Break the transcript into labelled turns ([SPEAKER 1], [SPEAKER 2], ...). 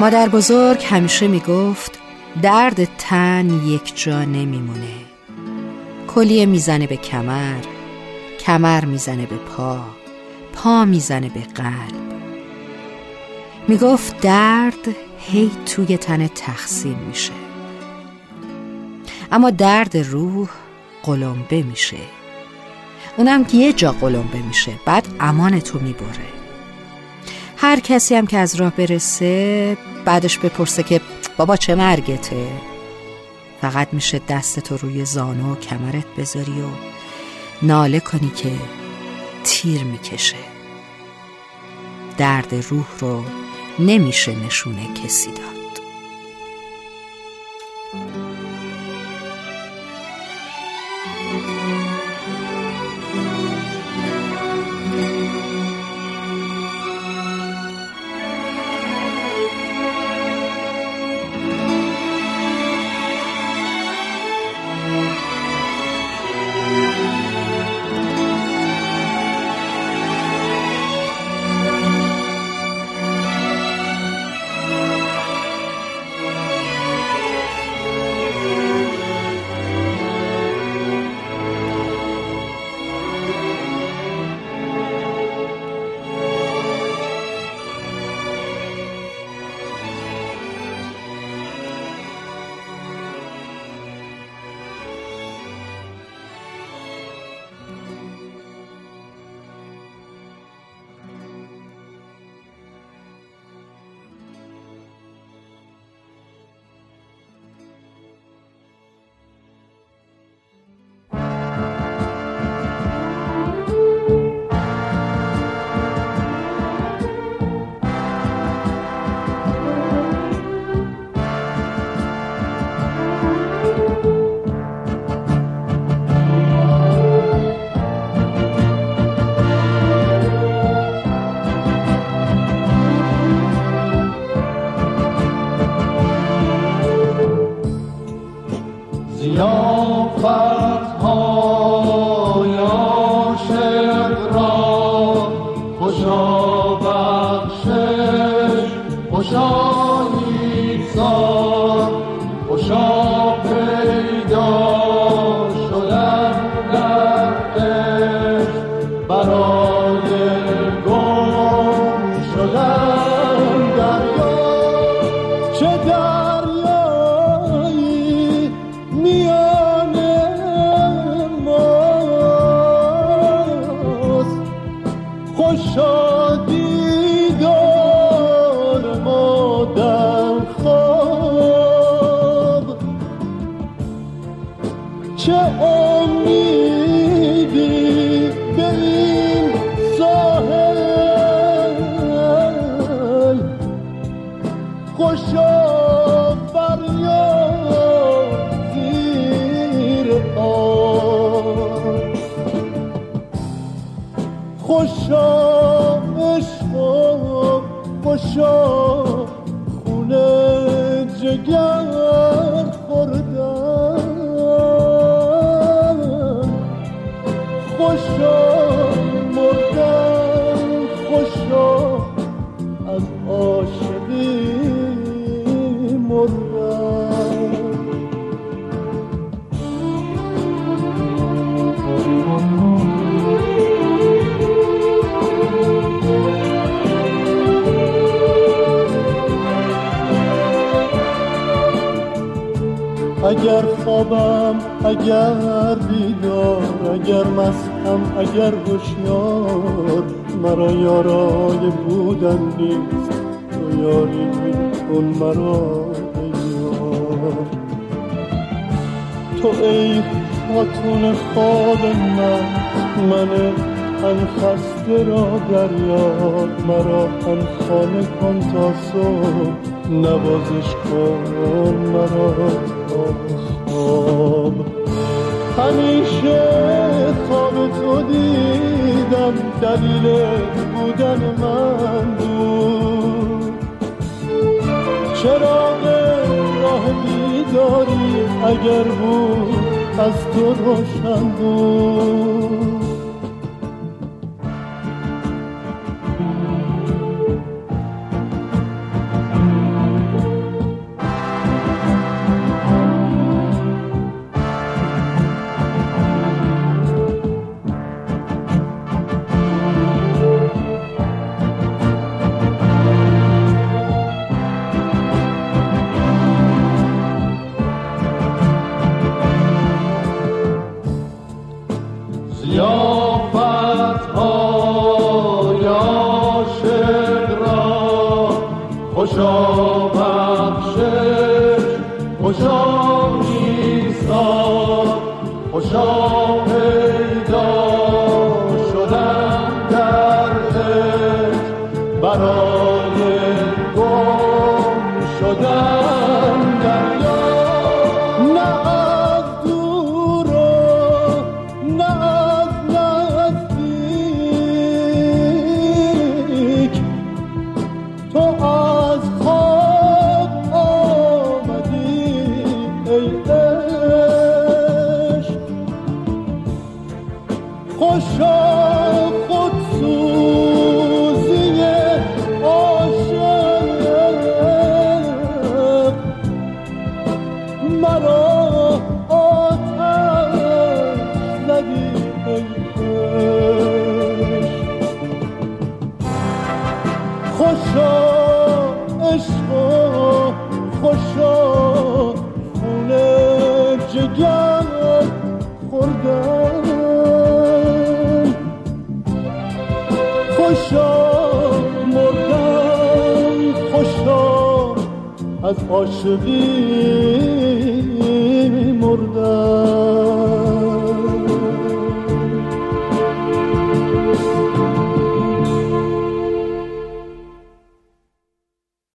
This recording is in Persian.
[SPEAKER 1] مادر بزرگ همیشه می‌گفت درد تن یک جا نمیمونه. کلیه می‌زنه به کمر کمر می‌زنه به پا پا می‌زنه به قلب. می‌گفت درد هی توی تن تقسیم میشه. اما درد روح قلمبه میشه. اونم یه جا قلمبه میشه بعد امان تو می‌بره. هر کسی هم که از راه برسه بعدش بپرسه که بابا چه مرگته؟ فقط میشه دستتو روی زانو و کمرت بذاری و ناله کنی که تیر می‌کشه. درد روح رو نمیشه نشونه کسی داد.
[SPEAKER 2] خوشا عشق و خوشا خونه جگر. اگر خوابم اگر بیدار اگر مستم اگر هوشیار مرا یارای بودن نیست. تو یاری کن مرا ای یار تو ای خاتون خواب من من ان خسته را دریاب مرا ان خانه کن تا صبح. نوازش کن مرا خواب همیشه خواب تو دیدم دلیل بودن من بود. چراغ راه بیداری اگر بود از تو روشن بود. خوشا نیستان خوشا پیدا شدن در برای خوشا خونه جگر خوردن. خوشا مردن خوشا از عاشقی مردن.